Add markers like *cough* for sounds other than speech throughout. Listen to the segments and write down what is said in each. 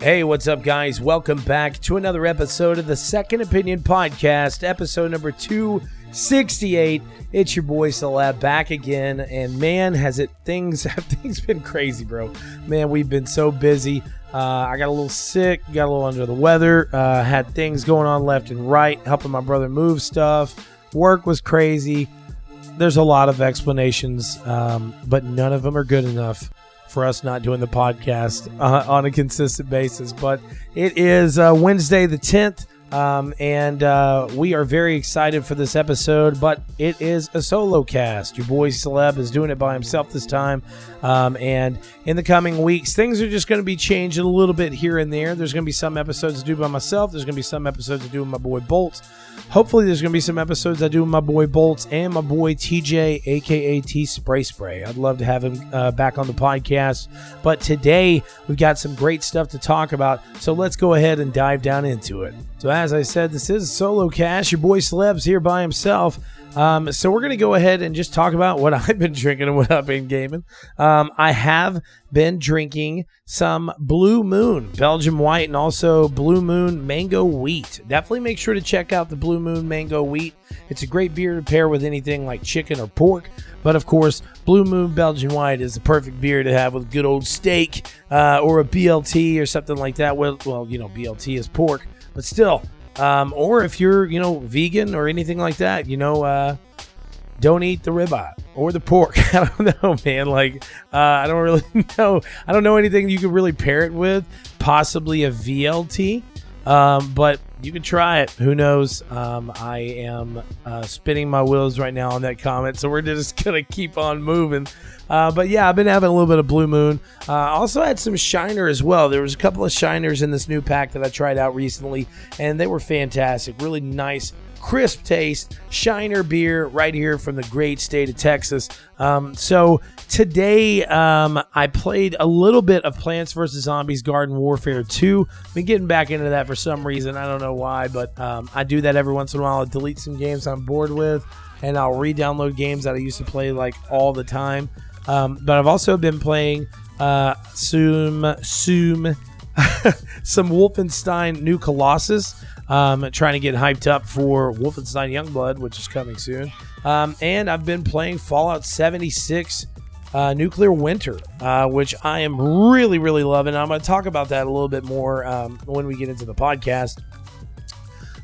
Hey, what's up, guys? Welcome back to another episode of the Second Opinion Podcast, episode number 268. It's your boy Caleb back again, and man, has it things *laughs* have things been crazy, bro. Man, we've been so busy. Uh, I got a little sick, got a little under the weather, uh, had things going on left and right, helping my brother move stuff. Work was crazy. There's a lot of explanations, um, but none of them are good enough for us not doing the podcast uh, on a consistent basis. But it is uh, Wednesday the 10th. Um, and uh, we are very excited for this episode, but it is a solo cast. Your boy Caleb is doing it by himself this time. Um, and in the coming weeks, things are just going to be changing a little bit here and there. There's going to be some episodes to do by myself, there's going to be some episodes to do with my boy Bolt. Hopefully, there's going to be some episodes I do with my boy Bolts and my boy TJ, aka T Spray Spray. I'd love to have him uh, back on the podcast. But today, we've got some great stuff to talk about. So let's go ahead and dive down into it. So, as I said, this is solo cast. Your boy Caleb's here by himself. Um, so we're gonna go ahead and just talk about what *laughs* I've been drinking and what I've been gaming. Um, I have been drinking some Blue Moon Belgian White and also Blue Moon Mango Wheat. Definitely make sure to check out the Blue Moon Mango Wheat. It's a great beer to pair with anything like chicken or pork. But of course, Blue Moon Belgian White is the perfect beer to have with good old steak uh, or a BLT or something like that. Well, well, you know, BLT is pork, but still, um, or if you're, you know, vegan or anything like that, you know, uh, don't eat the ribeye or the pork. *laughs* I don't know, man. Like, uh, I don't really *laughs* know. I don't know anything you could really pair it with. Possibly a VLT, um, but you can try it. Who knows? Um, I am uh, spinning my wheels right now on that comment, so we're just *laughs* gonna keep on moving. Uh, but yeah, I've been having a little bit of Blue Moon. Uh, also had some Shiner as well. There was a couple of Shiners in this new pack that I tried out recently, and they were fantastic. Really nice crisp taste, Shiner beer right here from the great state of Texas. Um, so today um, I played a little bit of Plants vs. Zombies Garden Warfare 2. Been getting back into that for some reason. I don't know why, but um, I do that every once in a while. I delete some games I'm bored with, and I'll re download games that I used to play like all the time. Um, but I've also been playing uh, some, some, *laughs* some Wolfenstein New Colossus. Um, trying to get hyped up for Wolfenstein Youngblood, which is coming soon. Um, and I've been playing Fallout 76 uh, Nuclear Winter, uh, which I am really, really loving. I'm going to talk about that a little bit more um, when we get into the podcast.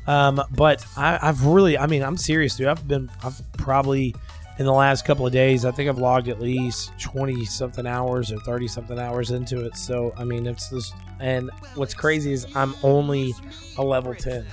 Um, but I, have really, I mean, I'm serious, dude. I've been, I've probably in the last couple of days, I think I've logged at least 20 something hours or 30 something hours into it. So, I mean, it's just, and what's crazy is I'm only a level 10.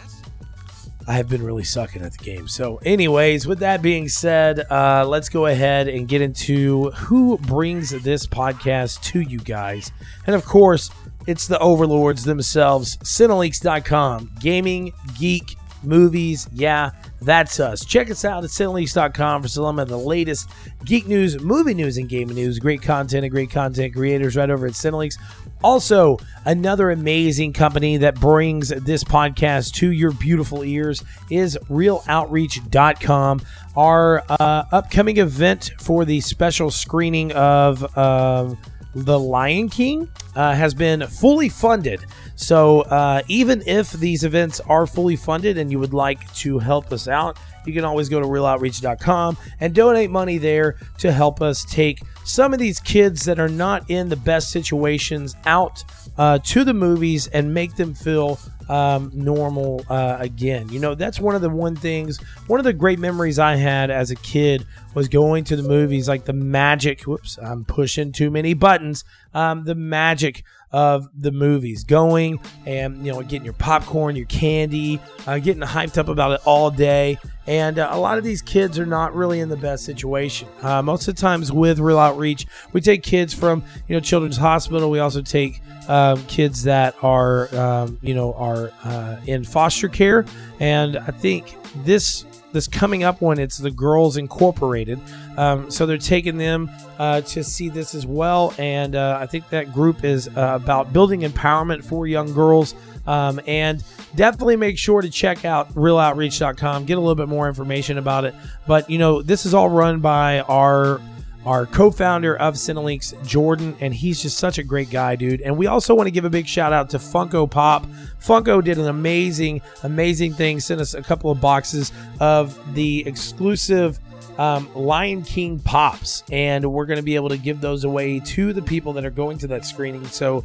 I have been really sucking at the game. So, anyways, with that being said, uh, let's go ahead and get into who brings this podcast to you guys. And of course, it's the overlords themselves, Cinelinx.com, gaming, geek, movies. Yeah, that's us. Check us out at cinelinx.com for some of the latest geek news, movie news, and gaming news. Great content and great content creators right over at Cinelinx. Also, another amazing company that brings this podcast to your beautiful ears is realoutreach.com. Our uh, upcoming event for the special screening of uh, The Lion King uh, has been fully funded. So, uh, even if these events are fully funded and you would like to help us out, you can always go to realoutreach.com and donate money there to help us take some of these kids that are not in the best situations out uh, to the movies and make them feel um, normal uh, again. You know, that's one of the one things, one of the great memories I had as a kid was going to the movies, like the magic. Whoops, I'm pushing too many buttons. Um, the magic of the movies, going and you know getting your popcorn, your candy, uh, getting hyped up about it all day. And uh, a lot of these kids are not really in the best situation. Uh, most of the times with Real Outreach, we take kids from you know Children's Hospital. We also take um, kids that are um, you know are uh, in foster care, and I think this this coming up one it's the Girls Incorporated. Um, so they're taking them uh, to see this as well, and uh, I think that group is uh, about building empowerment for young girls. Um, and definitely make sure to check out realoutreach.com, get a little bit more information about it. But you know, this is all run by our our co-founder of Cinelinx, Jordan, and he's just such a great guy, dude. And we also want to give a big shout out to Funko Pop. Funko did an amazing, amazing thing. Sent us a couple of boxes of the exclusive um, Lion King pops, and we're going to be able to give those away to the people that are going to that screening. So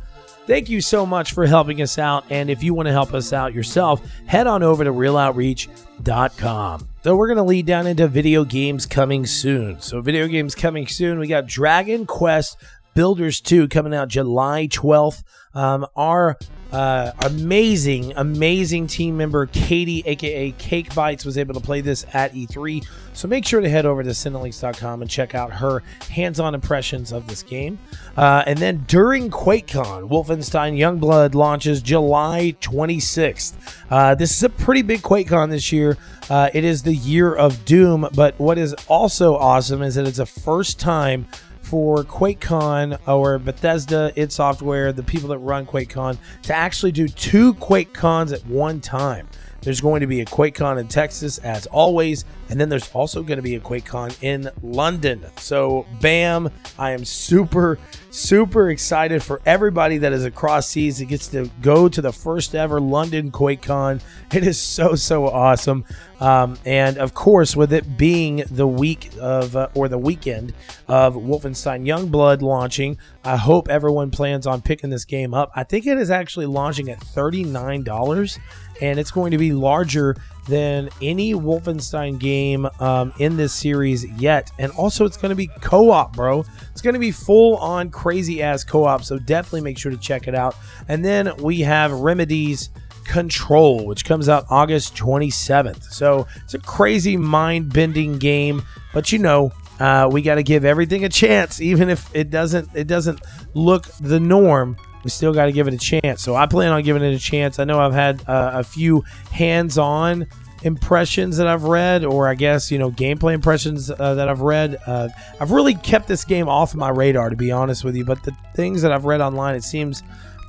Thank you so much for helping us out. And if you want to help us out yourself, head on over to realoutreach.com. So we're going to lead down into video games coming soon. So video games coming soon. We got Dragon Quest Builders 2 coming out July 12th. Um, our uh, amazing, amazing team member Katie, aka Cake Bites, was able to play this at E3. So make sure to head over to Cinelinx.com and check out her hands on impressions of this game. Uh, and then during QuakeCon, Wolfenstein Youngblood launches July 26th. Uh, this is a pretty big QuakeCon this year. Uh, it is the year of Doom, but what is also awesome is that it's a first time for QuakeCon or Bethesda, id Software, the people that run QuakeCon, to actually do two QuakeCons at one time. There's going to be a QuakeCon in Texas, as always, and then there's also going to be a QuakeCon in London. So, bam! I am super, super excited for everybody that is across seas that gets to go to the first ever London QuakeCon. It is so, so awesome. Um, and of course, with it being the week of, uh, or the weekend of Wolfenstein Youngblood launching, I hope everyone plans on picking this game up. I think it is actually launching at $39 and it's going to be larger than any Wolfenstein game um, in this series yet. And also, it's going to be co op, bro. It's going to be full on crazy ass co op. So definitely make sure to check it out. And then we have Remedies. Control, which comes out August 27th. So it's a crazy mind bending game, but you know. Uh, we got to give everything a chance, even if it doesn't it doesn't look the norm we still got to give it a chance. So I plan on giving it a chance. I know I've had uh, a few hands-on impressions that I've read, or I guess you know gameplay impressions uh, that I've read. Uh, I've really kept this game off my radar, to be honest with you. But the things that I've read online, it seems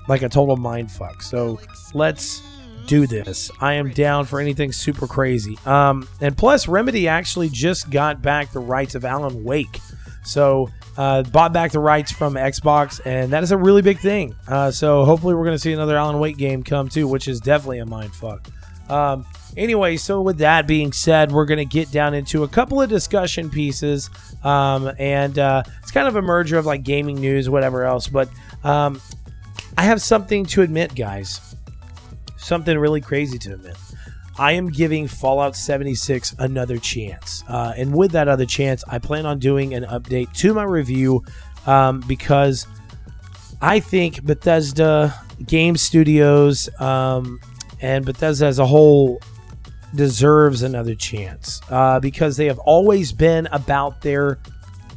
like a total mind fuck. So let's do this. I am down for anything super crazy. Um, and plus, Remedy actually just got back the rights of Alan Wake. So uh, bought back the rights from Xbox, and that is a really big thing. Uh, so hopefully, we're going to see another Alan Wake game come too, which is definitely a mind fuck. Um, anyway, so with that being said, we're going to get down into a couple of discussion pieces, um, and uh, it's kind of a merger of like gaming news, whatever else. But um, I have something to admit, guys. Something really crazy to admit. I am giving Fallout 76 another chance. Uh, and with that other chance, I plan on doing an update to my review um, because I think Bethesda Game Studios um, and Bethesda as a whole deserves another chance uh, because they have always been about their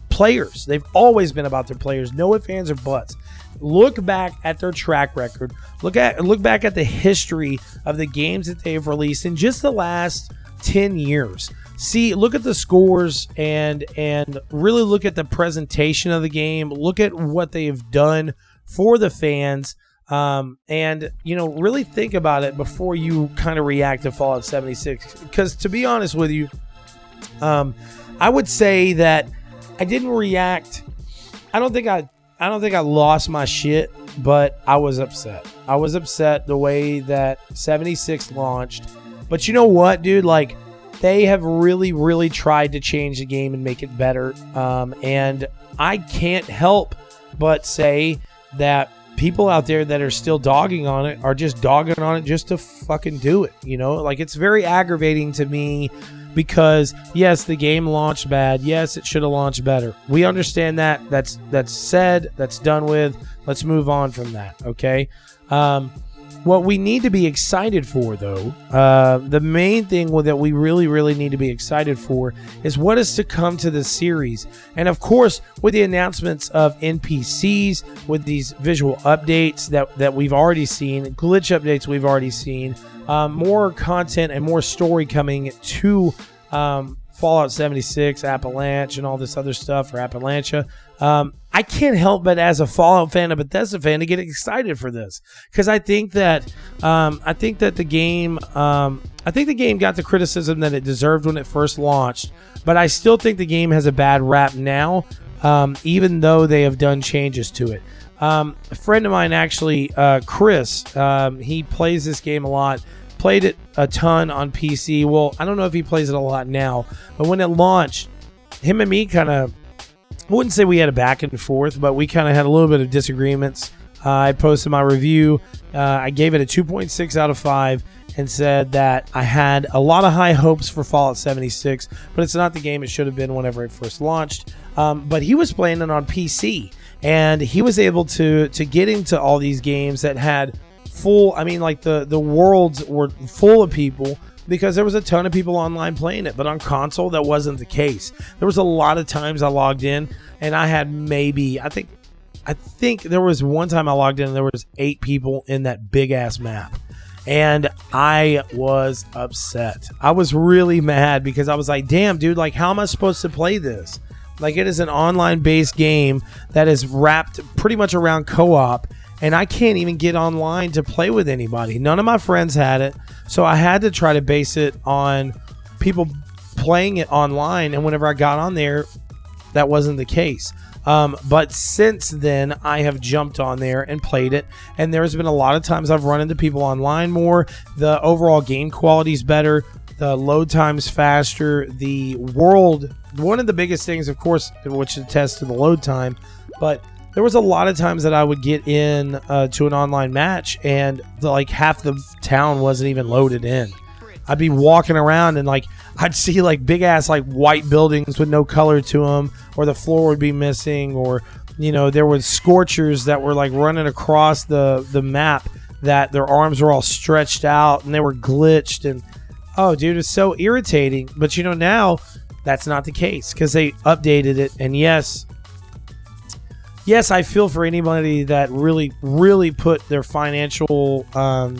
players. They've always been about their players. No ifs, ands, or buts look back at their track record, look at look back at the history of the games that they've released in just the last 10 years. See, look at the scores and and really look at the presentation of the game. Look at what they've done for the fans. Um, and you know, really think about it before you kind of react to Fallout 76. Because to be honest with you, um, I would say that I didn't react. I don't think I I don't think I lost my shit, but I was upset. I was upset the way that 76 launched. But you know what, dude? Like, they have really, really tried to change the game and make it better. Um, and I can't help but say that people out there that are still dogging on it are just dogging on it just to fucking do it. You know, like it's very aggravating to me because yes, the game launched bad. Yes, it should have launched better. We understand that. That's that's said. That's done with. Let's move on from that. Okay. Um, what we need to be excited for, though, uh, the main thing that we really, really need to be excited for is what is to come to the series. And of course, with the announcements of NPCs, with these visual updates that, that we've already seen, glitch updates we've already seen, um, more content and more story coming to um, Fallout 76, Avalanche, and all this other stuff, or Appalachia. Um, I can't help but, as a Fallout fan, a Bethesda fan, to get excited for this because I think that um, I think that the game, um, I think the game got the criticism that it deserved when it first launched, but I still think the game has a bad rap now. um, even though they have done changes to it. Um, a friend of mine, actually, uh, Chris, um, he plays this game a lot. Played it a ton on PC. Well, I don't know if he plays it a lot now, but when it launched, him and me kind of, I wouldn't say we had a back and forth, but we kind of had a little bit of disagreements. Uh, I posted my review. Uh, I gave it a 2.6 out of 5 and said that I had a lot of high hopes for Fallout 76, but it's not the game it should have been whenever it first launched. Um, but he was playing it on PC, and he was able to to get into all these games that had full. I mean, like the the worlds were full of people because there was a ton of people online playing it. But on console, that wasn't the case. There was a lot of times I logged in and I had maybe I think I think there was one time I logged in and there was eight people in that big ass map. And I was upset. I was really mad because I was like, damn, dude, like, how am I supposed to play this? Like, it is an online based game that is wrapped pretty much around co op, and I can't even get online to play with anybody. None of my friends had it. So I had to try to base it on people playing it online. And whenever I got on there, that wasn't the case. Um, but since then, I have jumped on there and played it, and there's been a lot of times I've run into people online more. The overall game quality is better. The load time's faster. The world, one of the biggest things, of course, which attests to the load time, but there was a lot of times that I would get in uh, to an online match and the, like half the town wasn't even loaded in. I'd be walking around and like I'd see like big ass like white buildings with no color to them, or the floor would be missing, or you know there were scorchers that were like running across the the map that their arms were all stretched out and they were glitched and oh dude it's so irritating but you know now that's not the case because they updated it and yes yes i feel for anybody that really really put their financial um,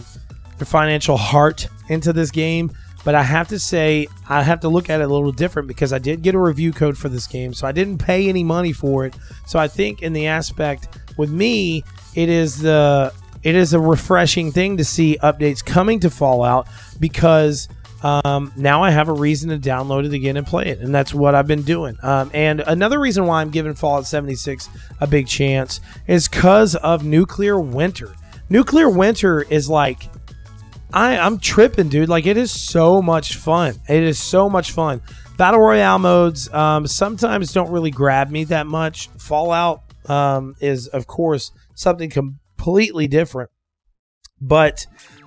their financial heart into this game but I have to say, I have to look at it a little different because I did get a review code for this game, so I didn't pay any money for it. So I think in the aspect with me, it is the it is a refreshing thing to see updates coming to Fallout because um, now I have a reason to download it again and play it, and that's what I've been doing. Um, and another reason why I'm giving Fallout 76 a big chance is because of Nuclear Winter. Nuclear Winter is like I, I'm tripping, dude. Like it is so much fun. It is so much fun. Battle Royale modes um, sometimes don't really grab me that much. Fallout um, is, of course, something completely different. But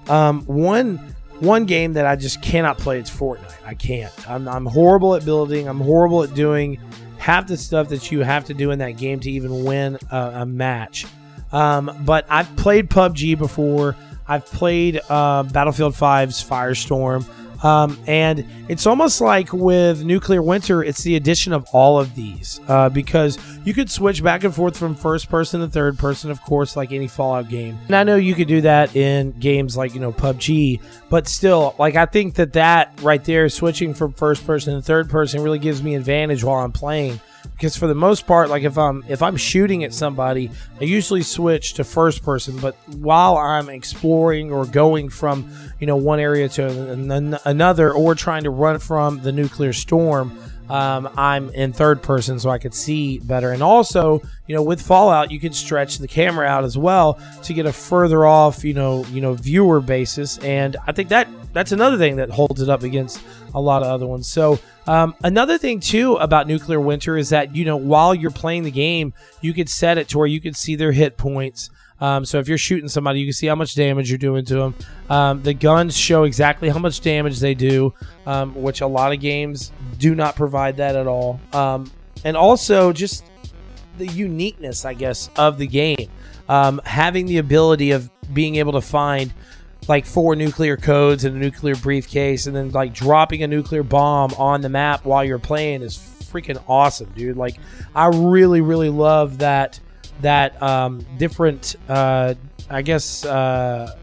um, one one game that I just cannot play. It's Fortnite. I can't. I'm, I'm horrible at building. I'm horrible at doing half the stuff that you have to do in that game to even win a, a match. Um, but I've played PUBG before. I've played uh, Battlefield 5's Firestorm. Um, and it's almost like with Nuclear Winter, it's the addition of all of these uh, because you could switch back and forth from first person to third person, of course, like any Fallout game. And I know you could do that in games like, you know, PUBG, but still, like, I think that that right there, switching from first person to third person, really gives me advantage while I'm playing because for the most part like if i'm if i'm shooting at somebody i usually switch to first person but while i'm exploring or going from you know one area to another or trying to run from the nuclear storm um, I'm in third person so I could see better. And also, you know, with Fallout, you can stretch the camera out as well to get a further off, you know, you know, viewer basis. And I think that that's another thing that holds it up against a lot of other ones. So um, another thing too about Nuclear Winter is that you know while you're playing the game, you could set it to where you can see their hit points. Um, so if you're shooting somebody, you can see how much damage you're doing to them. Um, the guns show exactly how much damage they do, um, which a lot of games do not provide that at all. Um, and also just the uniqueness, I guess, of the game. Um, having the ability of being able to find like four nuclear codes and a nuclear briefcase and then like dropping a nuclear bomb on the map while you're playing is freaking awesome, dude. Like I really really love that that um different uh I guess uh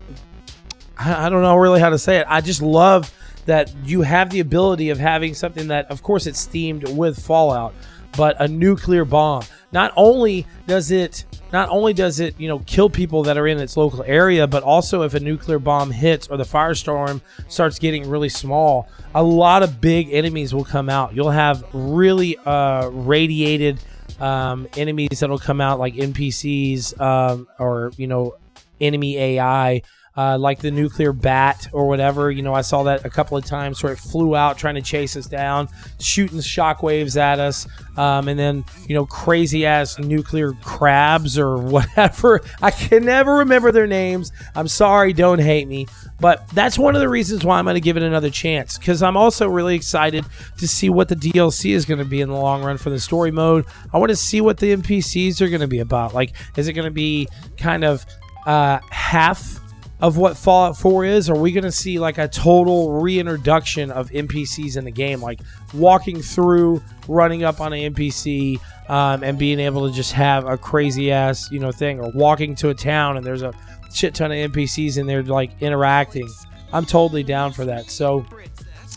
I, I don't know really how to say it. I just love that you have the ability of having something that of course it's themed with Fallout, but a nuclear bomb. Not only does it not only does it, you know, kill people that are in its local area, but also if a nuclear bomb hits or the firestorm starts getting really small, a lot of big enemies will come out. You'll have really uh, radiated um, enemies that'll come out like NPCs um, or you know enemy AI uh, like the nuclear bat or whatever. You know, I saw that a couple of times where it flew out trying to chase us down, shooting shockwaves at us, um, and then you know crazy ass nuclear crabs or *laughs* whatever. I can never remember their names. I'm sorry, don't hate me. But that's one of the reasons why I'm going to give it another chance because I'm also really excited to see what the DLC is going to be in the long run for the story mode. I want to see what the NPCs are going to be about. Like, is it going to be kind of uh, half of what Fallout 4 is? Are we going to see like a total reintroduction of NPCs in the game, like walking through, running up on an NPC, um, and being able to just have a crazy ass you know thing, or walking to a town and there's a shit ton of NPCs in there like interacting? I'm totally down for that. So,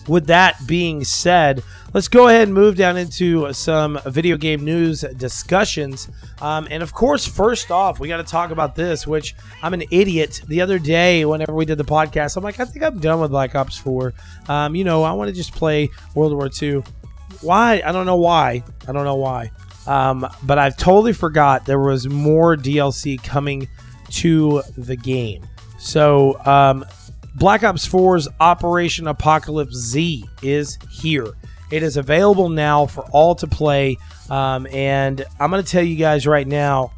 with that being said, let's go ahead and move down into some video game news discussions. Um, and of course, first off, we got to talk about this, which I'm an idiot. The other day, whenever we did the podcast, I'm like, I think I'm done with Black Ops 4. Um, you know, I want to just play World War II. Why? I don't know why. I don't know why. Um, but I've totally forgot there was more DLC coming to the game. So, um, Black Ops 4's Operation Apocalypse Z is here. It is available now for all to play. Um, and I'm going to tell you guys right now,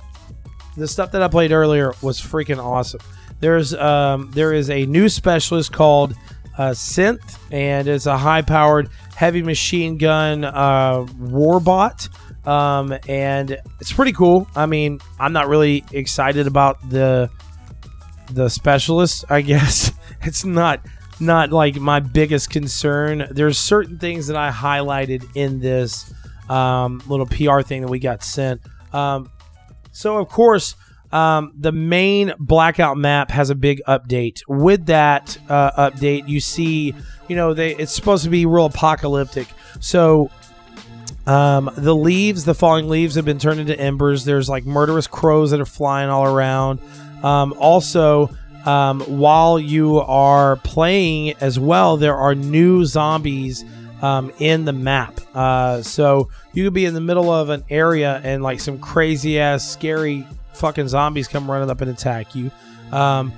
the stuff that I played earlier was freaking awesome. There's um, there is a new specialist called uh, Synth, and it's a high-powered heavy machine gun uh, warbot. Um, and it's pretty cool. I mean, I'm not really excited about the the specialist. I guess it's not not like my biggest concern. There's certain things that I highlighted in this um, little PR thing that we got sent. Um, so of course, um, the main blackout map has a big update. With that uh, update, you see, you know, they it's supposed to be real apocalyptic. So um, the leaves, the falling leaves, have been turned into embers. There's like murderous crows that are flying all around. Um, also, um, while you are playing as well, there are new zombies um, in the map. Uh, so you could be in the middle of an area and like some crazy ass, scary fucking zombies come running up and attack you. Um,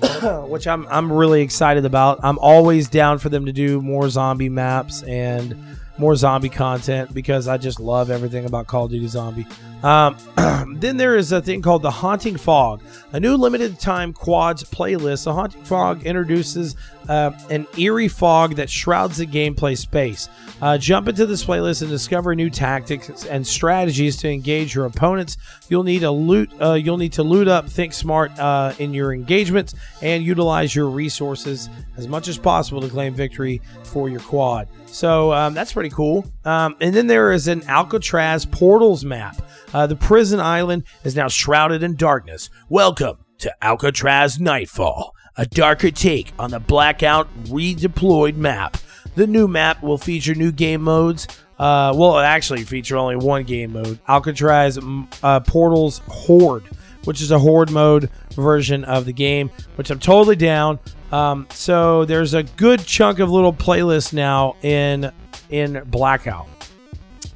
*coughs* which I'm I'm really excited about. I'm always down for them to do more zombie maps and more zombie content because I just love everything about Call of Duty Zombie. Um, *clears throat* then there is a thing called the Haunting Fog, a new limited time quads playlist. The Haunting Fog introduces uh, an eerie fog that shrouds the gameplay space. Uh, jump into this playlist and discover new tactics and strategies to engage your opponents. You'll need a loot. Uh, you'll need to loot up, think smart uh, in your engagements, and utilize your resources as much as possible to claim victory for your quad. So um, that's pretty cool. Um, and then there is an Alcatraz portals map. Uh, the prison island is now shrouded in darkness. Welcome to Alcatraz Nightfall, a darker take on the blackout redeployed map. The new map will feature new game modes. Uh, well, actually feature only one game mode Alcatraz uh, Portals Horde, which is a Horde mode version of the game, which I'm totally down. Um, so there's a good chunk of little playlists now in in Blackout.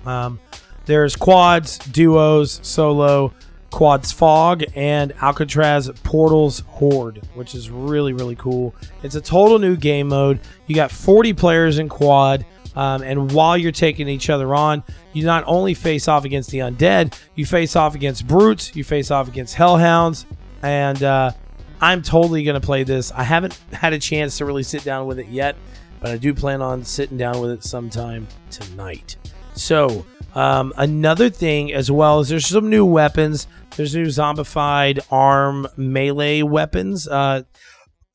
Um, there's quads, duos, solo, quads fog, and Alcatraz Portals Horde, which is really really cool. It's a total new game mode. You got 40 players in quad. Um, and while you're taking each other on, you not only face off against the undead, you face off against brutes, you face off against hellhounds, and uh, I'm totally to play this. I haven't *laughs* had a chance to really sit down with it yet, but I do plan on sitting down with it sometime tonight. So, um, another thing as well is there's some new weapons. There's new zombified arm melee weapons. Uh,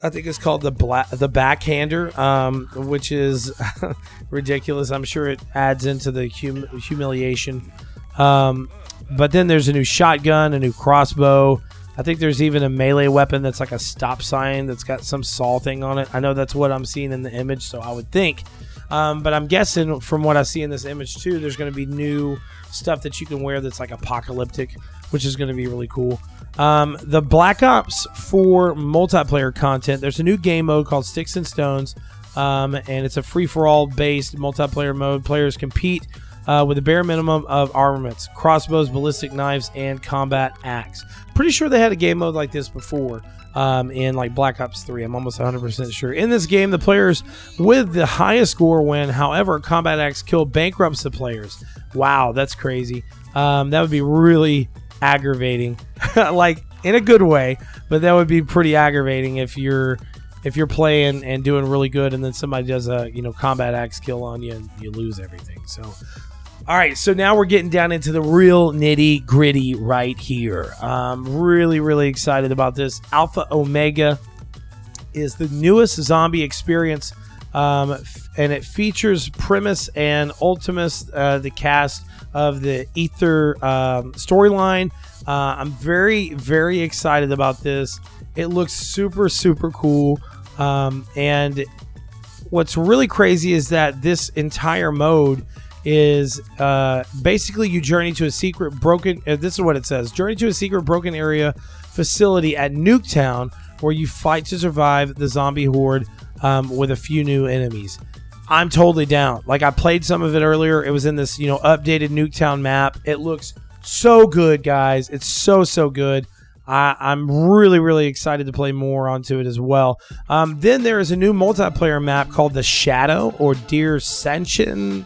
I think it's called the the backhander, um, which is *laughs* ridiculous. I'm sure it adds into the hum- humiliation. Um, but then there's a new shotgun, a new crossbow, I think there's even a melee weapon that's like a stop sign that's got some saw thing on it. I know that's what I'm seeing in the image, so I would think. Um, but I'm guessing from what I see in this image too, there's going to be new stuff that you can wear that's like apocalyptic, which is going to be really cool. Um, the Black Ops 4 multiplayer content. There's a new game mode called Sticks and Stones, um, and it's a free for all based multiplayer mode. Players compete uh, with a bare minimum of armaments, crossbows, ballistic knives, and combat axe. Pretty sure they had a game mode like this before um, in like Black Ops 3. I'm almost 100% sure. In this game, the players with the highest score win. However, Combat Axe kill bankrupts the players. Wow, that's crazy. Um, that would be really aggravating, *laughs* like in a good way, but that would be pretty aggravating if you're if you're playing and doing really good and then somebody does a you know combat axe kill on you and you lose everything. So all right, so now we're getting down into the real nitty gritty right here. I'm really, really excited about this. Alpha Omega is the newest zombie experience, um, and it features Primis and Ultimis, uh, the cast of the Aether um, storyline. Uh, I'm very, very excited about this. It looks super, super cool. Um, and what's really crazy is that this entire mode is uh, basically you journey to a secret broken. Uh, this is what it says: journey to a secret broken area facility at Nuketown, where you fight to survive the zombie horde um, with a few new enemies. I'm totally down. Like I played some of it earlier. It was in this you know updated Nuketown map. It looks so good, guys. It's so so good. I, am really, really excited to play more onto it as well. Um, then there is a new multiplayer map called The Shadow or Dear Senshin.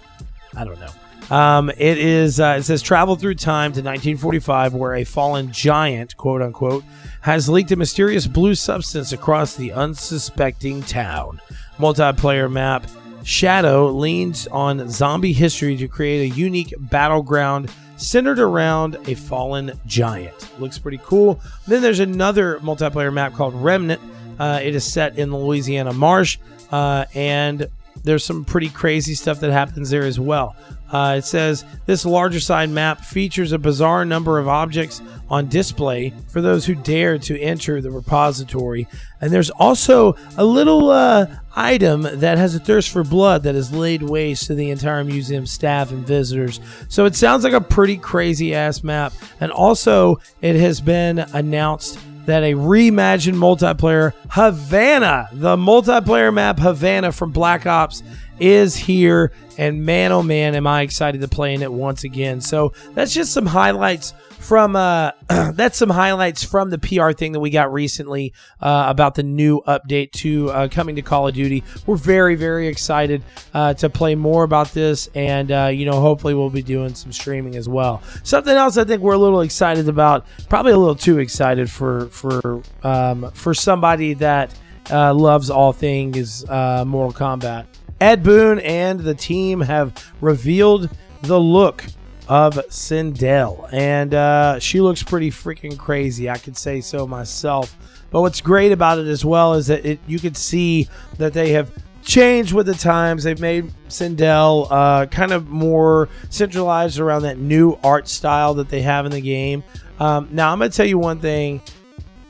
I don't know. Um, it is. Uh, it says travel through time to 1945, where a fallen giant, quote unquote, has leaked a mysterious blue substance across the unsuspecting town. Multiplayer map. Shadow leans on zombie history to create a unique battleground centered around a fallen giant. Looks pretty cool. Then there's another multiplayer map called Remnant. Uh, it is set in the Louisiana marsh, uh, and there's some pretty crazy stuff that happens there as well. Uh, it says this larger side map features a bizarre number of objects on display for those who dare to enter the repository. And there's also a little uh, item that has a thirst for blood that has laid waste to the entire museum staff and visitors. So it sounds like a pretty crazy ass map. And also, it has been announced that a reimagined multiplayer Havana, the multiplayer map Havana from Black Ops, is here. And man, oh man, am I excited to play in it once again. So that's just some highlights from uh *clears throat* that's some highlights from the PR thing that we got recently uh, about the new update to uh, coming to Call of Duty. We're very very excited uh, to play more about this, and uh, you know hopefully we'll be doing some streaming as well. Something else I think we're a little excited about, probably a little too excited for for um, for somebody that uh, loves all things Mortal Kombat. Ed Boon and the team have revealed the look of Sindel. And uh, she looks pretty freaking crazy. I could say so myself. But what's great about it as well is that it, you could see that they have changed with the times. They've made Sindel uh, kind of more centralized around that new art style that they have in the game. Um, now, I'm going to tell you one thing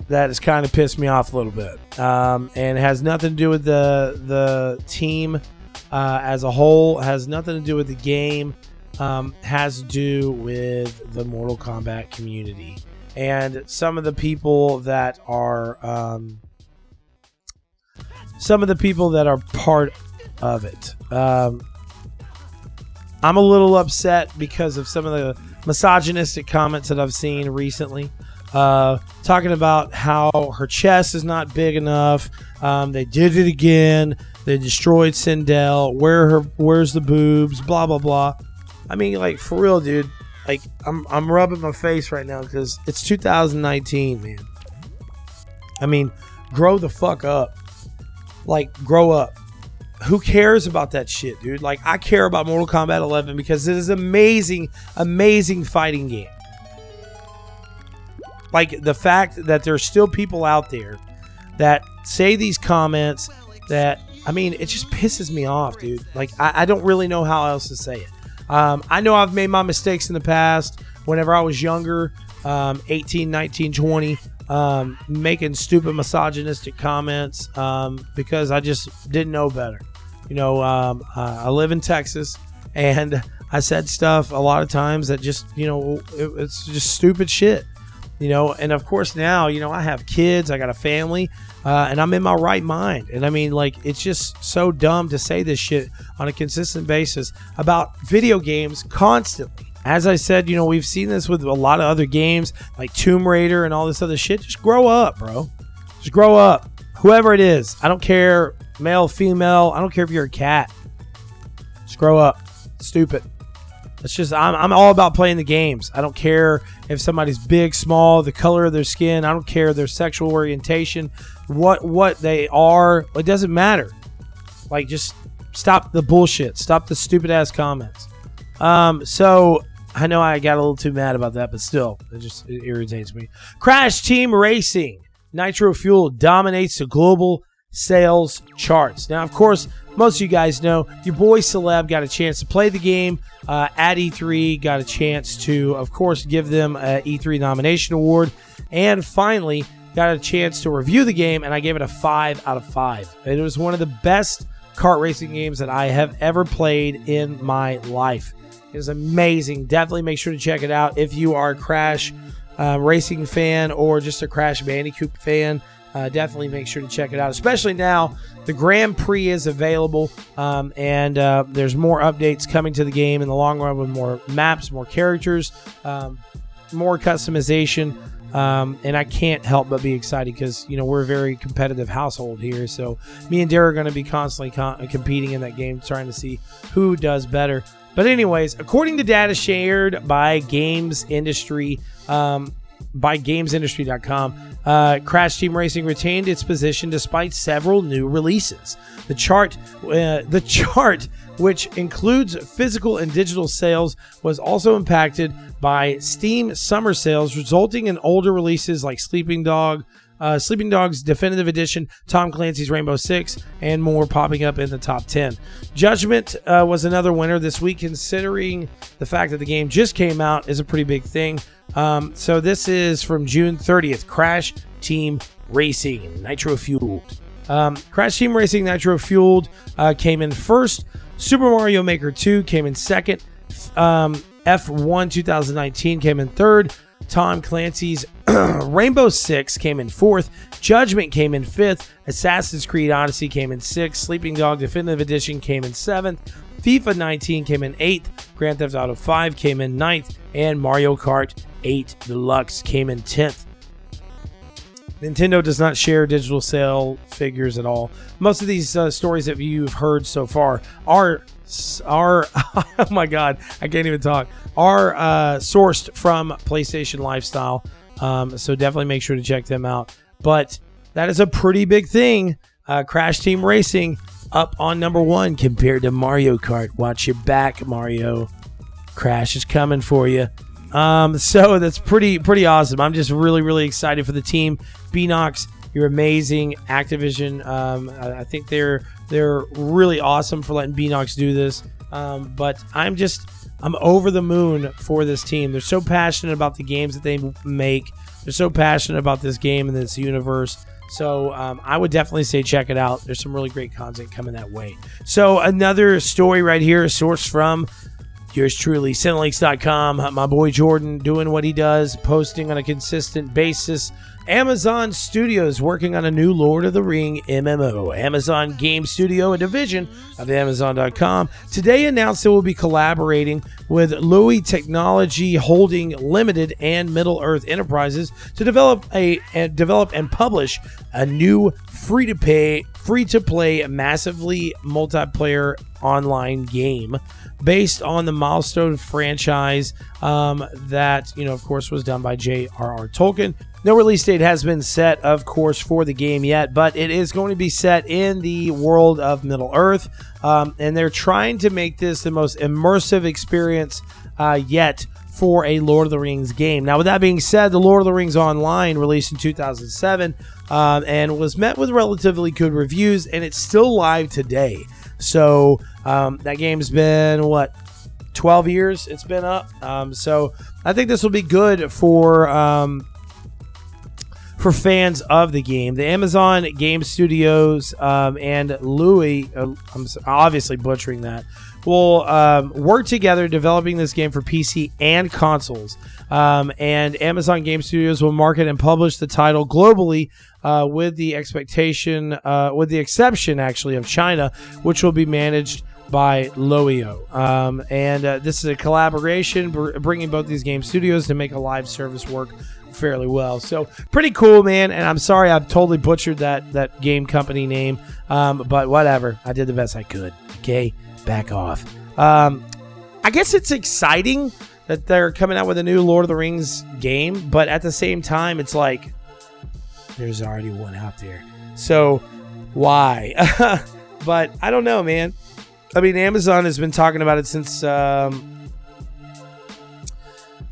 that has kind of pissed me off a little bit, um, and has nothing to do with the the team uh, as a whole. Has nothing to do with the game um, has to do with the Mortal Kombat community and some of the people that are um, some of the people that are part of it. Um, I'm a little upset because of some of the misogynistic comments that I've seen recently. Uh, talking about how her chest is not big enough. Um, they did it again. They destroyed Sindel. Where her? Where's the boobs? Blah blah blah. I mean, like for real, dude. Like I'm I'm rubbing my face right now because it's 2019, man. I mean, grow the fuck up. Like grow up. Who cares about that shit, dude? Like I care about Mortal Kombat 11 because it is amazing, amazing fighting game. Like the fact that there's still people out there that say these comments that I mean, it just pisses me off, dude. Like I, I don't really know how else to say it. Um, I know I've made my mistakes in the past whenever I was younger, um, 18, 19, 20, um, making stupid misogynistic comments um, because I just didn't know better. You know, um, I live in Texas and I said stuff a lot of times that just, you know, it, it's just stupid shit. you know, and of course now, you know, I have kids, I got a family, uh, and I'm in my right mind. And I mean, like, it's just so dumb to say this shit on a consistent basis about video games constantly. As I said, you know, we've seen this with a lot of other games like Tomb Raider and all this other shit. Just grow up, bro. Just grow up. Whoever it is, I don't care, male, female, I don't care if you're a cat. Just grow up. Stupid. It's just I'm, I'm all about playing the games. I don't care if somebody's big, small, the color of their skin. I don't care their sexual orientation, what what they are. It doesn't matter. Like just stop the bullshit. Stop the stupid ass comments. Um, so I know I got a little too mad about that, but still, it just it irritates me. Crash Team Racing Nitro Fuel dominates the global sales charts. Now, of course, most of you guys know your boy Caleb got a chance to play the game uh, at E3, got a chance to, of course, give them an E3 nomination award, and finally got a chance to review the game, and I gave it a 5 out of 5. It was one of the best kart racing games that I have ever played in my life. It is amazing. Definitely make sure to check it out if you are a Crash uh, racing fan or just a Crash Bandicoot fan uh, definitely make sure to check it out. Especially now, the Grand Prix is available, um, and uh, there's more updates coming to the game in the long run with more maps, more characters, um, more customization. Um, and I can't help but be excited because you know we're a very competitive household here. So me and Derek are going to be constantly con- competing in that game, trying to see who does better. But anyways, according to data shared by Games Industry, um, by GamesIndustry.com, uh, Crash Team Racing retained its position despite several new releases. The chart, uh, the *laughs* chart, which includes physical and digital sales, was also impacted by Steam summer sales, resulting in older releases like Sleeping Dog, uh, Sleeping Dogs Definitive Edition, Tom Clancy's Rainbow Six, and more popping up in the top 10. Judgment uh, was another winner this week, considering the fact that the game just came out is a pretty big thing. Um, so this is from June 30th. Crash Team Racing Nitro Fueled. Um, Crash Team Racing Nitro Fueled uh, came in first. Super Mario Maker 2 came in second. Um, F1 2019 came in third. Tom Clancy's *clears throat* Rainbow Six came in fourth. Judgment came in fifth. Assassin's Creed Odyssey came in sixth. Sleeping Dog Definitive Edition came in seventh. FIFA 19 came in eighth. Grand Theft Auto 5 came in ninth. And Mario Kart 8 Deluxe came in 10th. Nintendo does not share digital sale figures at all. Most of these uh, stories that you've heard so far are are *laughs* oh my god, I can't even talk. Are uh, sourced from PlayStation Lifestyle. Um, so definitely make sure to check them out. But that is a pretty big thing. Uh, Crash Team Racing up on number one compared to Mario Kart. Watch your back, Mario. Crash is coming for you. Um, so that's pretty pretty awesome. I'm just really really excited for the team. Beenox, you're amazing. Activision, um, I, I, think they're they're really awesome for letting Beenox do this. Um, but I'm just I'm over the moon for this team. They're so passionate about the games that they make. They're so passionate about this game and this universe. So um, I would definitely say check it out. There's some really great content coming that way. So another story right here, source from yours truly, Cinelinx.com. My boy Jordan doing what he does, posting on a consistent basis. Amazon Studios working on a new Lord of the Ring MMO. Amazon Game Studio, a division of Amazon.com, today announced it will be collaborating with Louis Technology Holding Limited and Middle Earth Enterprises to develop a and develop and publish a new free to pay, free to play, massively multiplayer online game based on the Milestone franchise um, that, you know, of course, was done by J.R.R. Tolkien. No release date has been set, of course, for the game yet, but it is going to be set in the world of Middle Earth. Um, and they're trying to make this the most immersive experience uh, yet for a Lord of the Rings game. Now, with that being said, the Lord of the Rings Online released in 2007 um, and was met with relatively good reviews, and it's still live today. So um, that game's been what 12 years it's been up. Um, so I think this will be good for um, for fans of the game. The Amazon Game Studios um, and Loui, uh, I'm obviously butchering that, will um, work together developing this game for PC and consoles. Um, and Amazon Game Studios will market and publish the title globally, uh, with the expectation, uh, with the exception actually of China, which will be managed by Loio. Um, and uh, this is a collaboration br- bringing both these game studios to make a live service work fairly well. So pretty cool, man. And I'm sorry I've totally butchered that that game company name, um, but whatever. I did the best I could. Okay, back off. Um, I guess it's exciting that they're coming out with a new Lord of the Rings game, but at the same time, it's like there's already one out there. So why? *laughs* but I don't know, man. I mean, Amazon has been talking about it since um,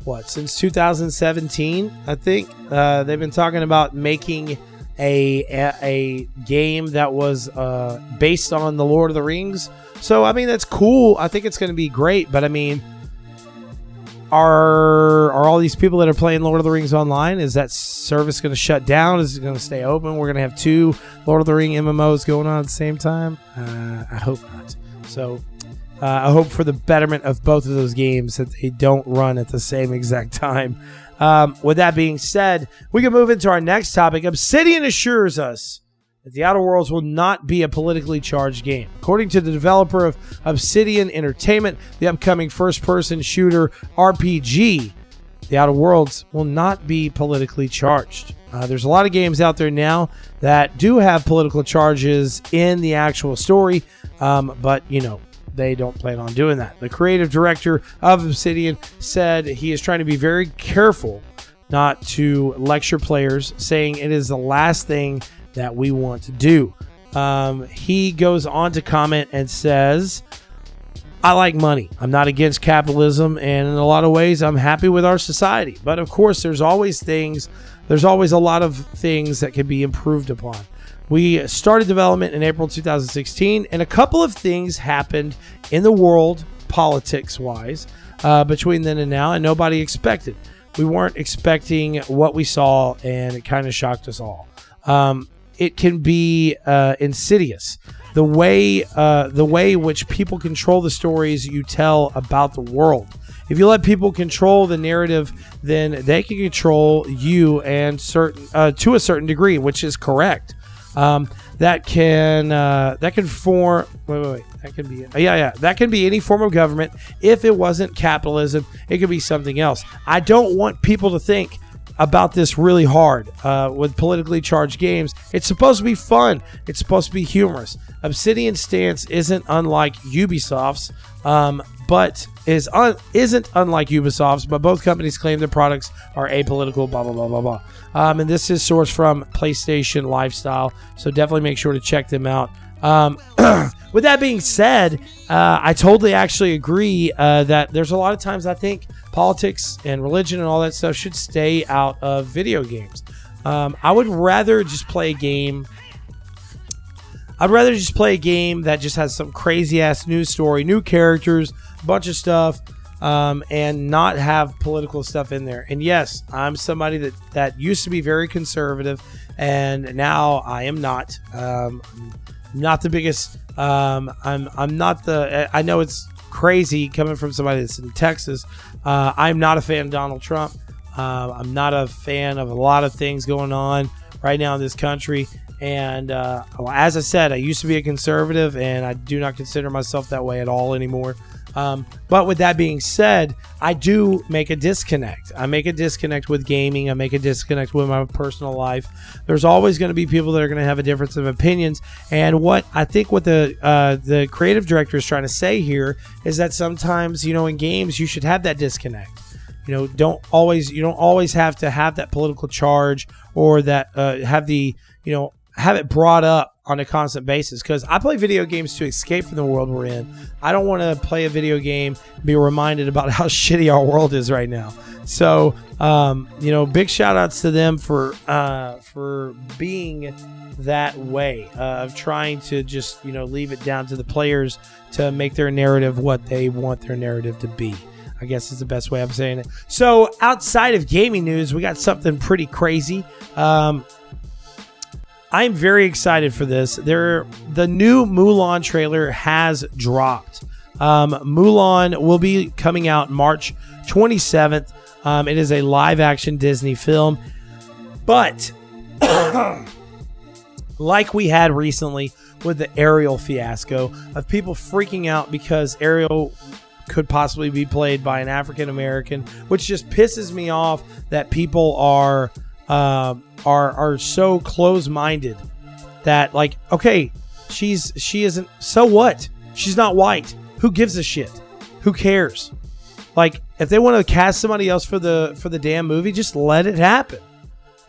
what? Since 2017, I think. Uh, they've been talking about making a a, a game that was uh, based on the Lord of the Rings. So I mean, that's cool. I think it's going to be great. But I mean, are are all these people that are playing Lord of the Rings online? Is that service going to shut down? Is it going to stay open? We're going to have two Lord of the Ring MMOs going on at the same time. Uh, I hope not. So uh, I hope for the betterment of both of those games that they don't run at the same exact *laughs* time. Um, with that being said, we can move into our next topic. Obsidian assures us that The Outer Worlds will not be a politically charged game. According to the developer of Obsidian Entertainment, the upcoming first person shooter RPG, The Outer Worlds will not be politically charged. Uh, there's a lot of games out there now that do have political charges in the actual story, um, but you know, they don't plan on doing that. The creative director of Obsidian said he is trying to be very careful not to lecture players, saying it is the last thing that we want to do. Um, he goes on to comment and says, I like money. I'm not against capitalism, and in a lot of ways, I'm happy with our society. But of course, there's always things, there's always a lot of things that can be improved upon. We started development in April 2016, and a couple of things happened in the world, politics wise, uh, between then and now, and nobody expected. We weren't expecting what we saw, and it kind of shocked us all. Um, it can be uh, insidious. The way uh, the way which people control the stories you tell about the world. If you let people control the narrative, then they can control you and certain uh, to a certain degree, which is correct. Um, that can uh, that can form. Wait, wait, wait. That can be yeah, yeah. That can be any form of government. If it wasn't capitalism, it could be something else. I don't want people to think about this really hard uh, with politically charged games. It's supposed to be fun. It's supposed to be humorous. Obsidian's stance isn't unlike Ubisoft's, um, but is un- isn't unlike Ubisoft's. But both companies claim their products are apolitical. Blah blah blah blah blah. Um, and this is sourced from PlayStation Lifestyle, so definitely make sure to check them out. Um, *clears throat* with that being said, uh, I totally actually agree uh, that there's a lot of times I think politics and religion and all that stuff should stay out of video games. Um, I would rather just play a game. I'd rather just play a game that just has some crazy ass news story, new characters, a bunch of stuff, um, and not have political stuff in there. And yes, I'm somebody that that used to be very conservative, and now I am not. Um, not the biggest. Um, I'm I'm not the. I know it's crazy coming from somebody that's in Texas. Uh, I'm not a fan of Donald Trump. Uh, I'm not a fan of a lot of things going on right now in this country. And uh, as I said, I used to be a conservative, and I do not consider myself that way at all anymore. Um, but with that being said, I do make a disconnect. I make a disconnect with gaming. I make a disconnect with my personal life. There's always going to be people that are going to have a difference of opinions. And what I think what the uh, the creative director is trying to say here is that sometimes you know in games you should have that disconnect. You know, don't always you don't always have to have that political charge or that uh, have the you know have it brought up on a constant basis because I play video games to escape from the world we're in. I don't want to play a video game be reminded about how *laughs* shitty our world is right now. So, um, you know, big shout outs to them for uh, for being that way uh, of trying to just you know leave it down to the players to make their narrative what they want their narrative to be. I guess is the best way I'm saying it. So, outside of gaming news, we got something pretty crazy. Um, I'm very excited for this. There, the new Mulan trailer has dropped. Um, Mulan will be coming out March 27th. Um, it is a live action Disney film, but *coughs* like we had recently with the Ariel fiasco of people freaking out because Ariel could possibly be played by an African American, which just pisses me off that people are uh, are are so close minded that like okay, she's she isn't so what? She's not white. Who gives a shit? Who cares? Like if they want to cast somebody else for the for the damn movie, just let it happen.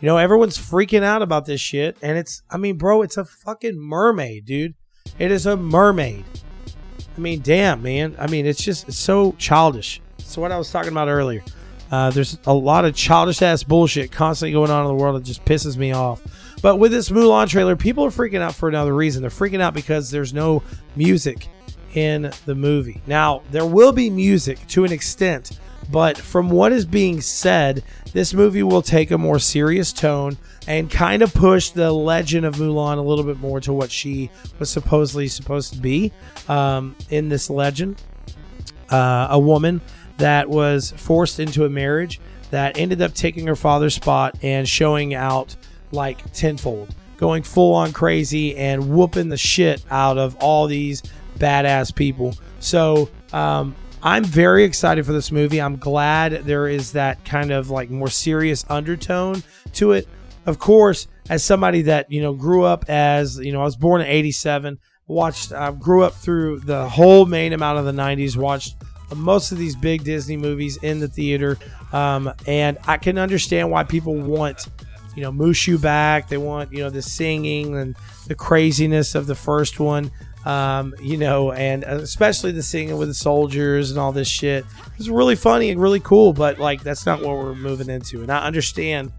You know, everyone's freaking out about this shit, and it's I mean, bro, it's a fucking mermaid, dude. It is a mermaid. I mean, damn, man. I mean, it's just it's so childish. It's what I was talking about earlier. Uh, there's a lot of childish ass bullshit constantly going on in the world that just pisses me off. But with this Mulan trailer, people are freaking out for another reason. They're freaking out because there's no music in the movie. Now, there will be music to an extent, but from what is being said, this movie will take a more serious tone and kind of push the legend of Mulan a little bit more to what she was supposedly supposed to be um, in this legend. Uh, a woman that was forced into a marriage that ended up taking her father's spot and showing out like tenfold, going full on crazy and whooping the shit out of all these badass people. So um, I'm very excited for this movie. I'm glad there is that kind of like more serious undertone to it. Of course, as somebody that you know grew up as you know, I was born in '87. Watched, uh, grew up through the whole main amount of the '90s. Watched most of these big Disney movies in the theater, um, and I can understand why people want you know Mushu back. They want you know the singing and the craziness of the first one um, you know, and especially the singing with the soldiers and all this shit. It's really funny and really cool, but like that's not what we're moving into. And I understand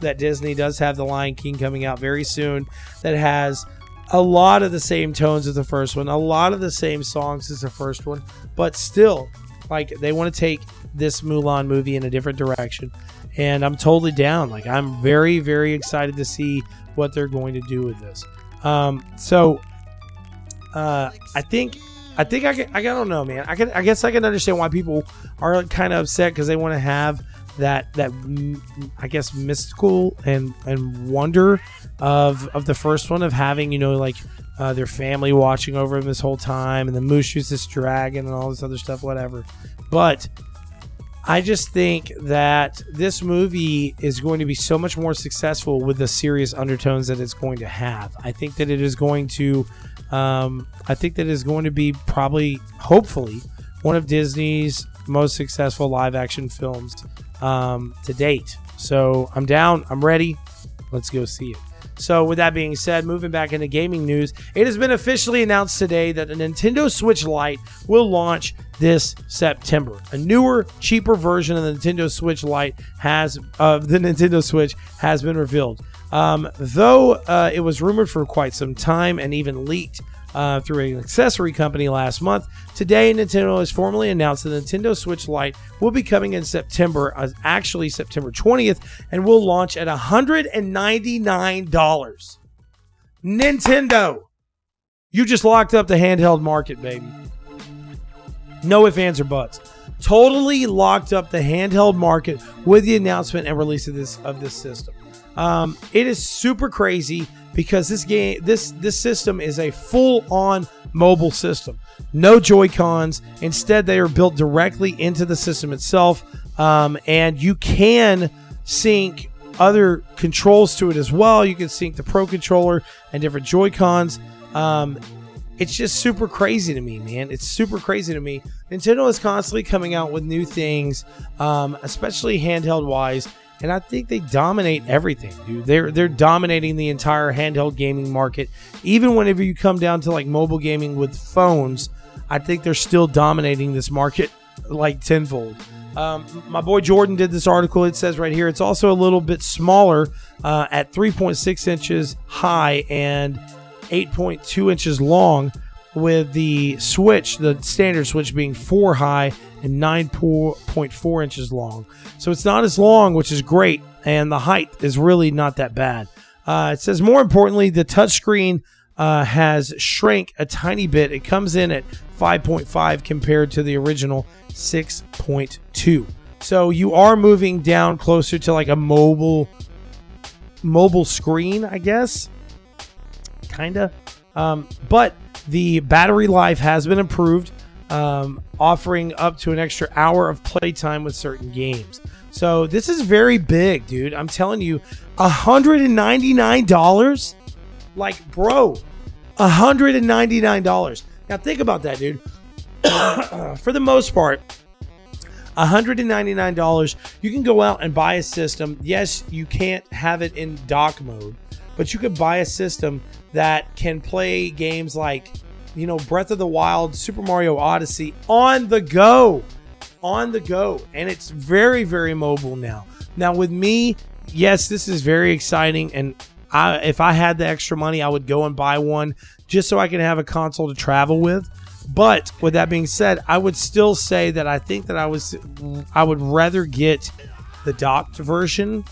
that Disney does have The Lion King coming out very soon that has a lot of the same tones as the first one, a lot of the same songs as the first one, but still, like they want to take this Mulan movie in a different direction. And I'm totally down. Like I'm very, very excited to see what they're going to do with this. Um, so uh, I think I think I can, I don't know, man. I can I guess I can understand why people are kind of upset because they want to have that that I guess mystical and and wonder of of the first one of having you know like uh, their family watching over them this whole time and the Mushu's this dragon and all this other stuff, whatever. But I just think that this movie is going to be so much more successful with the serious undertones that it's going to have. I think that it is going to um, I think that is going to be probably, hopefully, one of Disney's most successful live action films um, to date. So I'm down. I'm ready. Let's go see it. So, with that being said, moving back into gaming news, it has been officially announced today that the Nintendo Switch Lite will launch this September. A newer, cheaper version of the Nintendo Switch Lite has of the Nintendo Switch has been revealed. Um, though uh, it was rumored for quite some time and even leaked uh, through an accessory company last month, today Nintendo has formally announced the Nintendo Switch Lite will be coming in September, uh, actually September 20th, and will launch at $199. Nintendo, you just locked up the handheld market, baby. No ifs, ands, or buts. Totally locked up the handheld market with the announcement and release of this of this system. Um, it is super crazy because this game, this this system is a full-on mobile system. No Joy Cons. Instead, they are built directly into the system itself, um, and you can sync other controls to it as well. You can sync the Pro controller and different Joy Cons. Um, it's just super crazy to me, man. It's super crazy to me. Nintendo is constantly coming out with new things, um, especially handheld wise and I think they dominate everything, dude. They're they're dominating the entire handheld gaming market. Even whenever you come down to like mobile gaming with phones, I think they're still dominating this market like tenfold. Um, my boy Jordan did this article. It says right here it's also a little bit smaller uh, at 3.6 inches high and 8.2 inches long, with the switch, the standard switch being four high and 9.4 inches long. So it's not as long, which is great, and the height is really not that bad. Uh, it says more importantly, the touchscreen uh, has shrank a tiny bit. It comes in at 5.5 compared to the original 6.2. So you are moving down closer to like a mobile mobile screen, I guess. Kinda. Um, but the battery life has been improved, um, offering up to an extra hour of playtime with certain games. So this is very big, dude. I'm telling you, $199? Like, bro, $199. Now think about that, dude. *coughs* For the most part, $199, you can go out and buy a system. Yes, you can't have it in dock mode, but you could buy a system that can play games like, you know, Breath of the Wild, Super Mario Odyssey on the go. On the go. And it's very, very mobile now. Now, with me, yes, this is very exciting. And I, if I had the extra money, I would go and buy one just so I can have a console to travel with. But with that being said, I would still say that I think that I was I would rather get the docked version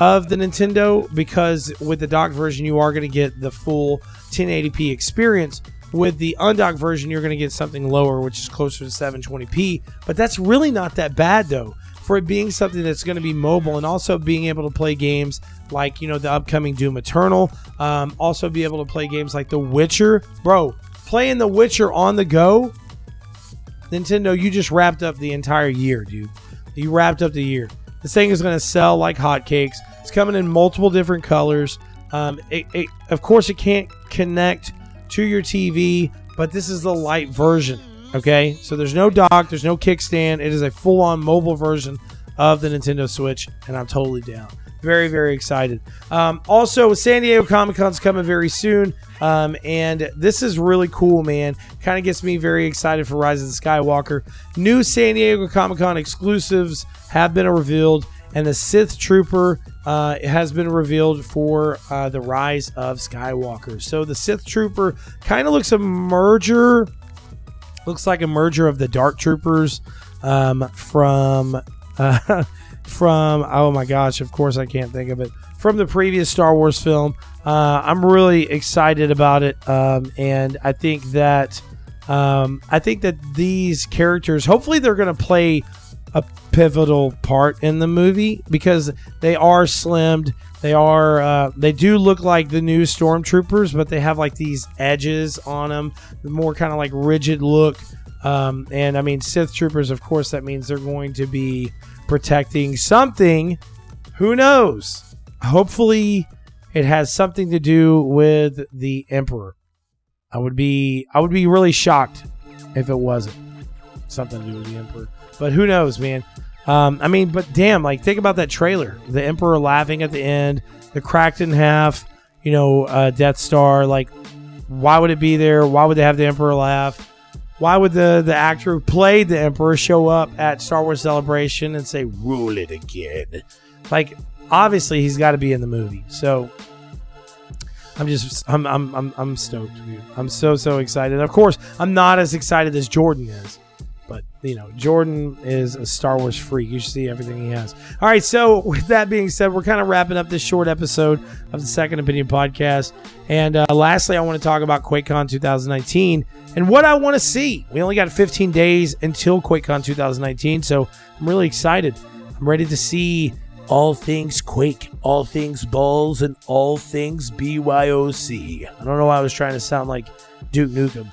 of the Nintendo because with the dock version you are going to get the full 1080p experience. With the undocked version, you're going to get something lower, which is closer to 720p. But that's really not that bad though, for it being something that's going to be mobile and also being able to play games like you know the upcoming Doom Eternal. Um, also be able to play games like The Witcher, bro playing The Witcher on the go, Nintendo, you just wrapped up the entire year, dude. You wrapped up the year. This thing is going to sell like hotcakes. It's coming in multiple different colors. Um, it, it, of course, it can't connect to your TV, but this is the light version. Okay, so there's no dock, there's no kickstand. It is a full-on mobile version of the Nintendo Switch, and I'm totally down. Very, very excited. Um, also, San Diego Comic Con's coming very soon. Um, and this is really cool, man. Kind of gets me very excited for Rise of the Skywalker. New San Diego Comic Con exclusives have been revealed, and the Sith Trooper uh, has been revealed for uh, the Rise of Skywalker. So the Sith Trooper kind of looks a merger, looks like a merger of the Dark Troopers um, from. *laughs* Uh, from oh my gosh, of course I can't think of it from the previous Star Wars film. Uh, I'm really excited about it, um, and I think that um, I think that these characters, hopefully, they're going to play a pivotal part in the movie because they are slimmed. They are uh, they do look like the new stormtroopers, but they have like these edges on them, the more kind of like rigid look. Um, and I mean, Sith troopers, of course, that means they're going to be protecting something. Who knows? Hopefully, it has something to do with the Emperor. I would be I would be really shocked if it wasn't something to do with the Emperor. But who knows, man? Um, I mean, but damn, like think about that trailer. The Emperor laughing at the end, the cracked in half, you know, uh, Death Star. Like, why would it be there? Why would they have the Emperor laugh? Why would the, the actor who played the Emperor show up at Star Wars Celebration and say, rule it again? Like, obviously, he's got to be in the movie. So, I'm just, I'm, I'm, I'm, I'm stoked, dude. I'm so, so excited. Of course, I'm not as excited as Jordan is. You know, Jordan is a Star Wars freak. You should see everything he has. All right. So, with that being said, we're kind of wrapping up this short episode of the Second Opinion podcast. And uh, lastly, I want to talk about QuakeCon 2019 and what I want to see. We only got 15 days until QuakeCon 2019. So, I'm really excited. I'm ready to see all things Quake, all things Balls, and all things BYOC. I don't know why I was trying to sound like Duke Nukem.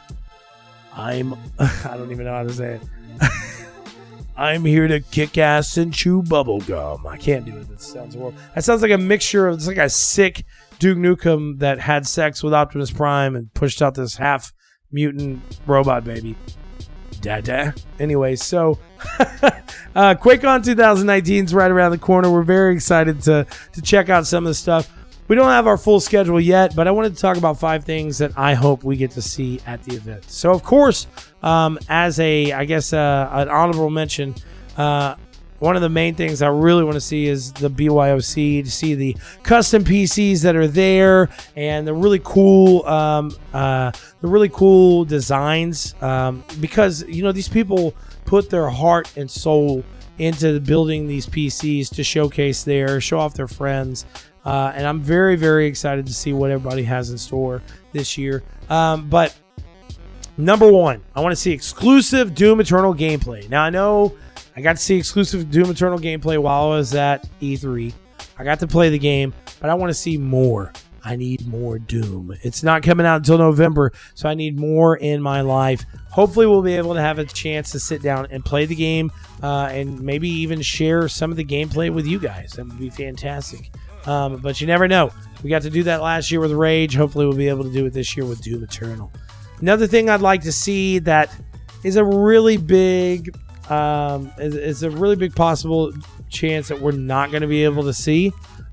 I'm *laughs* I don't even know how to say it. *laughs* I'm here to kick ass and chew bubble gum. I can't do it. That sounds horrible. That sounds like a mixture of it's like a sick Duke Nukem that had sex with Optimus Prime and pushed out this half mutant robot baby. Dada. Anyway, so *laughs* uh, QuakeCon 2019 is right around the corner. We're very excited to to check out some of the stuff. We don't have our full schedule yet, but I wanted to talk about five things that I hope we get to see at the event. So, of course, um, as a, I guess, uh, an honorable mention, uh, one of the main things I really want to see is the BYOC to see the custom PCs that are there and the really cool, um, uh, the really cool designs. Um, because you know these people put their heart and soul into building these PCs to showcase their, show off their friends. Uh, and I'm very, very excited to see what everybody has in store this year. Um, but number one, I want to see exclusive Doom Eternal gameplay. Now, I know I got to see exclusive Doom Eternal gameplay while I was at E3. I got to play the game, but I want to see more. I need more Doom. It's not coming out until November, so I need more in my life. Hopefully, we'll be able to have a chance to sit down and play the game uh, and maybe even share some of the gameplay with you guys. That would be fantastic. Um, but you never know. We got to do that last year with Rage. Hopefully, we'll be able to do it this year with Doom Eternal. Another thing I'd like to see that is a really big, um, is, is a really big possible chance that we're not going to be able to see.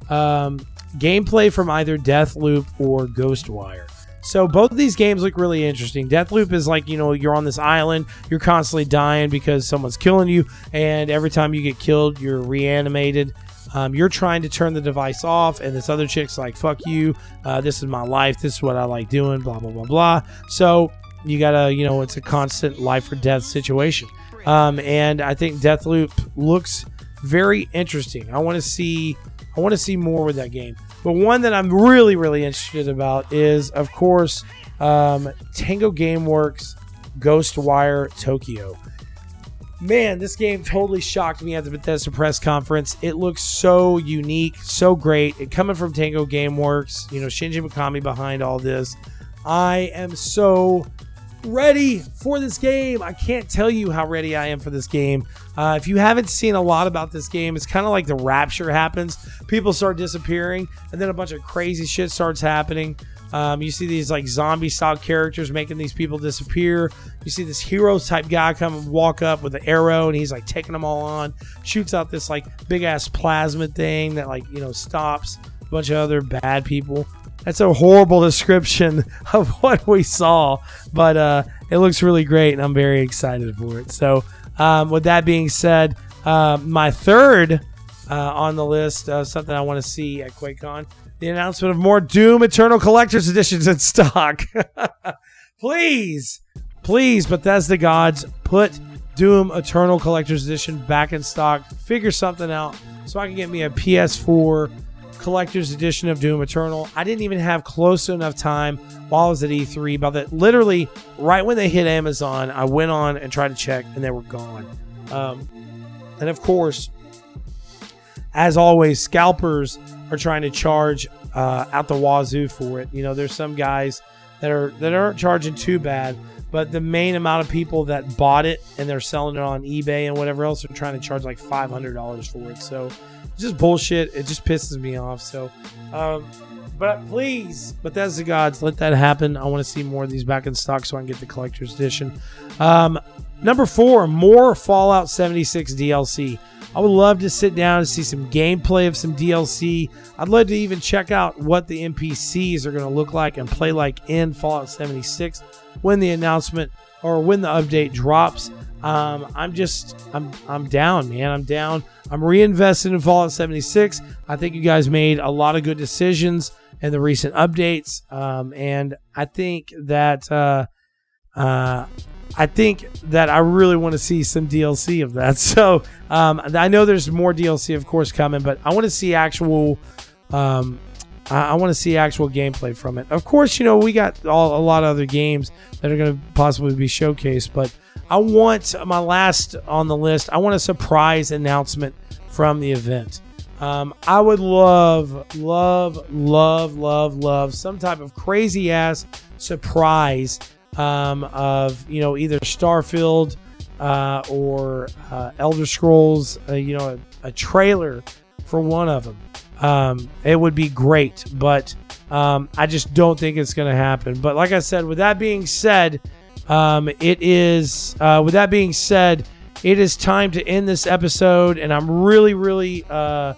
Um, gameplay from either Deathloop or Ghostwire. So both of these games look really interesting. Deathloop is like, you know, you're on this island, you're constantly dying because someone's killing you, and every time you get killed, you're reanimated. Um, you're trying to turn the device off, and this other chick's like, fuck you, uh, this is my life, this is what I like doing, blah, blah, blah, blah. So you gotta, you know, it's a constant life or death situation. Um, and I think Deathloop looks very interesting. I want to see I want to see more with that game. But one that I'm really, really interested about is, of course, um, Tango GameWorks Ghostwire Tokyo. Man, this game totally shocked me at the Bethesda press conference. It looks so unique, so great. Coming from Tango GameWorks, you know, Shinji Mikami behind all this. I am so ready for this game. I can't tell you how ready I am for this game. Uh, if you haven't seen a lot about this game, it's kind of like the rapture happens. People start disappearing, and then a bunch of crazy shit starts happening. Um, you see these like zombie style characters making these people disappear. You see this hero type guy come and walk up with an arrow and he's like taking them all on, shoots out this like big ass plasma thing that like, you know, stops a bunch of other bad people. That's a horrible description *laughs* of what we saw, but uh, it looks really great, and I'm very excited for it. So, um, with that being said, uh, my third uh, on the list of something I want to see at QuakeCon the announcement of more Doom Eternal Collector's Editions in stock. *laughs* please, please, Bethesda gods, put Doom Eternal Collector's Edition back in stock. Figure something out so I can get me a PS4 collector's edition of Doom Eternal. I didn't even have close enough time while I was at E3. About that, literally right when they hit Amazon, I went on and tried to check, and they were gone. Um, and of course, as always, scalpers are trying to charge uh, out the wazoo for it. You know, there's some guys that are that aren't charging too bad, but the main amount of people that bought it and they're selling it on eBay and whatever else are trying to charge like five hundred dollars for it. So it's just bullshit. It just pisses me off. So, um, but please, Bethesda gods, let that happen. I want to see more of these back in stock so I can get the collector's edition. Um, number four, more Fallout 76 DLC. I would love to sit down and see some gameplay of some DLC. I'd love to even check out what the NPCs are going to look like and play like in Fallout 76 when the announcement or when the update drops. Um, I'm just, I'm, I'm down, man. I'm down. I'm reinvested in Fallout 76. I think you guys made a lot of good decisions in the recent updates, um, and I think that, uh, uh, I think that I really want to see some DLC of that. *laughs* So um, I know there's more DLC, of course, coming, but I want to see actual. Um, I, want to see actual gameplay from it. Of course, you know we got all, a lot of other games that are going to possibly be showcased, but I want my last on the list. I want a surprise announcement from the event. Um, I would love, love, love, love, love some type of crazy ass surprise um, of you know either Starfield uh, or uh, Elder Scrolls. Uh, you know, a, a, trailer for one of them. Um, it would be great, but um, I just don't think it's going to happen. But like I said, with that being said, um, it is, uh, with that being said, it is time to end this episode, and I'm really, really, uh,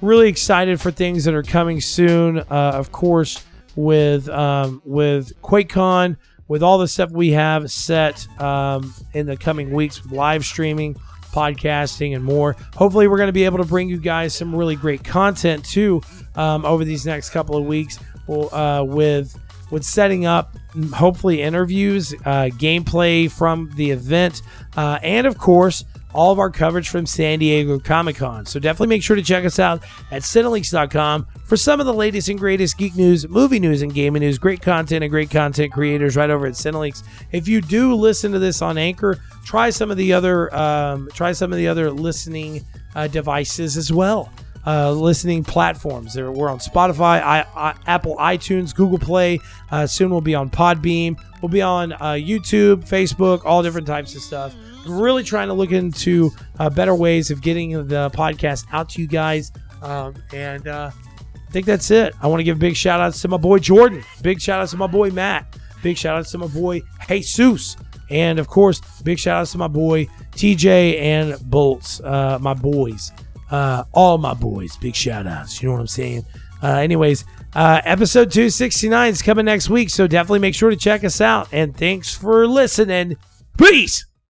really excited for things that are coming soon. Uh, of course, with um, with QuakeCon, with all the stuff we have set um, in the coming weeks live streaming, podcasting, and more. Hopefully, we're going to be able to bring you guys some really great content too um, over these next couple of weeks. uh, with with setting up hopefully interviews, uh, gameplay from the event, uh, and of course, all of our coverage from San Diego Comic Con. So definitely make sure to check us out at Cinelinx.com for some of the latest and greatest geek news, movie news, and gaming news. Great content and great content creators right over at Cinelinx. If you do listen to this on Anchor, try some of the other um, try some of the other listening uh, devices as well uh, listening platforms. We're on Spotify, I, I, Apple iTunes, Google Play. Uh, soon we'll be on Podbean. We'll be on uh, YouTube, Facebook, all different types of stuff. Really trying to look into uh, better ways of getting the podcast out to you guys. Um, and uh, I think that's it. I want to give big shout outs to my boy Jordan. Big shout outs to my boy Matt. Big shout outs to my boy Jesus. And of course, big shout outs to my boy TJ and Bolts, uh, my boys uh, all my boys. Big shout outs. You know what I'm saying? Uh, anyways, uh, episode 269 is coming next week, so definitely make sure to check us out. And thanks for listening. Peace.